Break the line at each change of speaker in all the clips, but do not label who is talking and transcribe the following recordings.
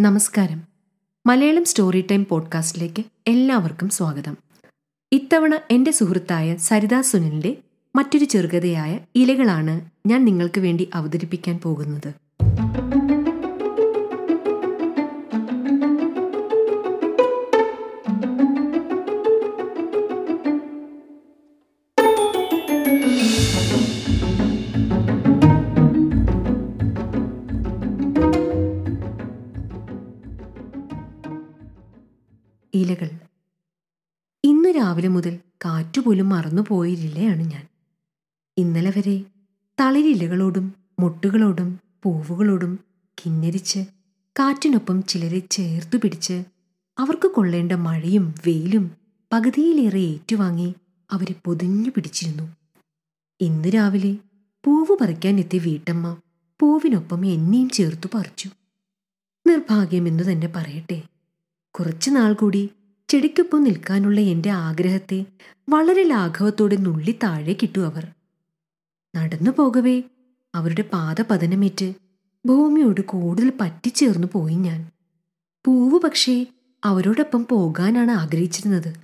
നമസ്കാരം. Malayalam story time പോഡ്കാസ്റ്റിലേക്ക് എല്ലാവർക്കും സ്വാഗതം. ഇത്തവണ എന്റെ സുഹൃത്തായ സരിതാ സുനിലിന്റെ മറ്റൊരു ചെറുകഥയായ ഇലകളാണ് ഞാൻ നിങ്ങൾക്ക് വേണ്ടി അവതരിപ്പിക്കാൻ പോകുന്നത്. ഇലകൾ. ഇന്ന് രാവിലെ മുതൽ കാറ്റുപോലും മറന്നുപോയില്ലയാണ് ഞാൻ. ഇന്നലെ വരെ തളിരിലകളോടും മുട്ടുകളോടും പൂവുകളോടും കിന്നരിച്ച് കാറ്റിനൊപ്പം ചിലരെ ചേർത്തു പിടിച്ച് അവർക്ക് കൊള്ളേണ്ട മഴയും വെയിലും പകുതിയിലേറെ ഏറ്റുവാങ്ങി അവരെ പൊതിഞ്ഞു പിടിച്ചിരുന്നു. ഇന്ന് രാവിലെ പൂവ് പറിക്കാൻ എത്തിയ വീട്ടമ്മ പൂവിനൊപ്പം എന്നെയും ചേർത്തു പറിച്ചു. നിർഭാഗ്യമെന്നു തന്നെ പറയട്ടെ. കുറച്ചു നാൾ കൂടി ചെടിക്കൊപ്പം നിൽക്കാനുള്ള എന്റെ ആഗ്രഹത്തെ വളരെ ലാഘവത്തോടെ നുള്ളി താഴെ കിട്ടു അവർ. നടന്നു പോകവേ അവരുടെ പാത പതനമേറ്റ് ഭൂമിയോട് കൂടുതൽ പറ്റിച്ചേർന്നു പോയി ഞാൻ. പൂവ് പക്ഷേ അവരോടൊപ്പം പോകാനാണ് ആഗ്രഹിച്ചിരുന്നത്.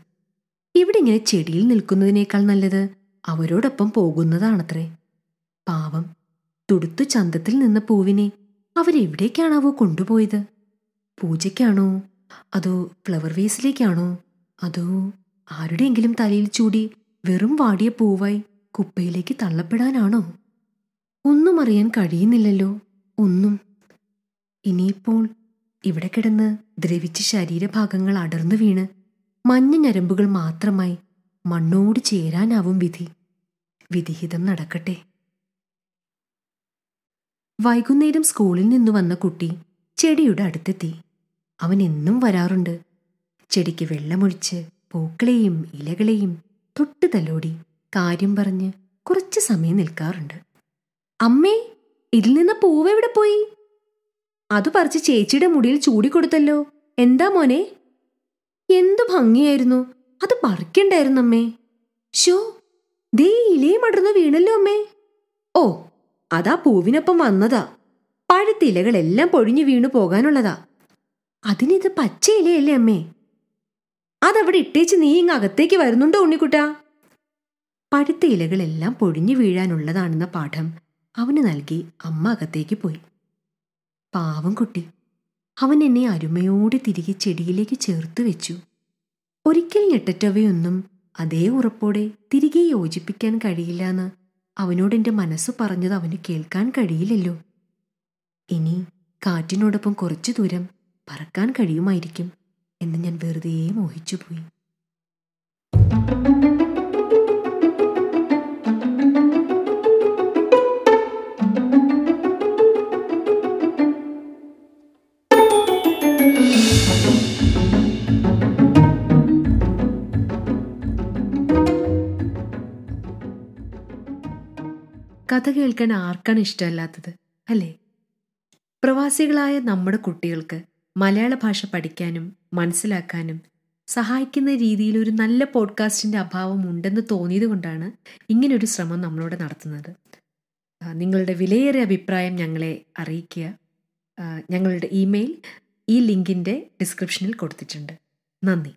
ഇവിടെ ഇങ്ങനെ ചെടിയിൽ നിൽക്കുന്നതിനേക്കാൾ നല്ലത് അവരോടൊപ്പം പോകുന്നതാണത്രേ. പാവം തുടുത്തു ചന്തത്തിൽ നിന്ന പൂവിനെ അവരെവിടേക്കാണാവോ കൊണ്ടുപോയത്? പൂജയ്ക്കാണോ അതോ ഫ്ലവർ വേസിലേക്കാണോ? അതോ ആരുടെയെങ്കിലും തലയിൽ ചൂടി വെറും വാടിയ പൂവായി കുപ്പയിലേക്ക് തള്ളപ്പെടാനാണോ? ഒന്നും അറിയാൻ കഴിയുന്നില്ലല്ലോ ഒന്നും. ഇനിയിപ്പോൾ ഇവിടെ കിടന്ന് ദ്രവിച്ച് ശരീരഭാഗങ്ങൾ അടർന്നു വീണ് മഞ്ഞ ഞരമ്പുകൾ മാത്രമായി മണ്ണോട് ചേരാനാവും വിധി. വിധിഹിതം നടക്കട്ടെ. വൈകുന്നേരം സ്കൂളിൽ നിന്ന് വന്ന കുട്ടി ചെടിയുടെ അടുത്തെത്തി. അവൻ എന്നും വരാറുണ്ട്. ചെടിക്ക് വെള്ളമൊഴിച്ച് പൂക്കളെയും ഇലകളെയും തൊട്ട് തലോടി കാര്യം പറഞ്ഞ് കുറച്ച് സമയം നിൽക്കാറുണ്ട്. അമ്മേ ഇതിൽ നിന്ന് പൂവ് എവിടെ പോയി? അത് പറിച്ച് ചേച്ചിയുടെ മുടിയിൽ ചൂടിക്കൊടുത്തല്ലോ എന്താ മോനെ? എന്തു ഭംഗിയായിരുന്നു. അത് പറിക്കണ്ടായിരുന്നു അമ്മേ. ഷോ ദേ ഇലയും അടർന്നു വീണല്ലോ അമ്മേ. ഓ അതാ പൂവിനൊപ്പം വന്നതാ. പഴുത്തിലകളെല്ലാം പൊഴിഞ്ഞു വീണു പോകാനുള്ളതാ. അതിനിത് പച്ച ഇലയല്ലേ അമ്മേ? അതവിടെ ഇട്ടേച്ച് നീ ഇങ്ങ് അകത്തേക്ക് വരുന്നുണ്ടോ ഉണ്ണിക്കുട്ടാ? പഴുത്ത ഇലകളെല്ലാം പൊഴിഞ്ഞു വീഴാനുള്ളതാണെന്ന പാഠം അവന് നൽകി അമ്മ അകത്തേക്ക് പോയി. പാവം കുട്ടി. അവൻ എന്നെ അരുമയോടെ തിരികെ ചെടിയിലേക്ക് ചേർത്ത് വെച്ചു. ഒരിക്കൽ ഞെട്ടറ്റവയൊന്നും അതേ ഉറപ്പോടെ തിരികെ യോജിപ്പിക്കാൻ കഴിയില്ല എന്ന് അവനോട് എന്റെ മനസ്സ് പറഞ്ഞത് അവന് കേൾക്കാൻ കഴിയില്ലല്ലോ. ഇനി കാറ്റിനോടൊപ്പം കുറച്ചു ദൂരം പറക്കാൻ കഴിയുമായിരിക്കും എന്ന് ഞാൻ വെറുതെ മോഹിച്ചുപോയി. കഥ കേൾക്കാൻ ആർക്കാണ് ഇഷ്ടമല്ലാത്തത് അല്ലേ? പ്രവാസികളായ നമ്മുടെ കുട്ടികൾക്ക് മലയാള ഭാഷ പഠിക്കാനും മനസ്സിലാക്കാനും സഹായിക്കുന്ന രീതിയിൽ ഒരു നല്ല പോഡ്കാസ്റ്റിന്റെ അഭാവം ഉണ്ടെന്ന് തോന്നിയത് കൊണ്ടാണ് ഇങ്ങനൊരു ശ്രമം നമ്മളോട് നടത്തുന്നത്. നിങ്ങളുടെ വിലയേറിയ അഭിപ്രായം ഞങ്ങളെ അറിയിക്കുക. ഞങ്ങളുടെ ഇമെയിൽ ഈ ലിങ്കിന്റെ ഡിസ്ക്രിപ്ഷനിൽ കൊടുത്തിട്ടുണ്ട്. നന്ദി.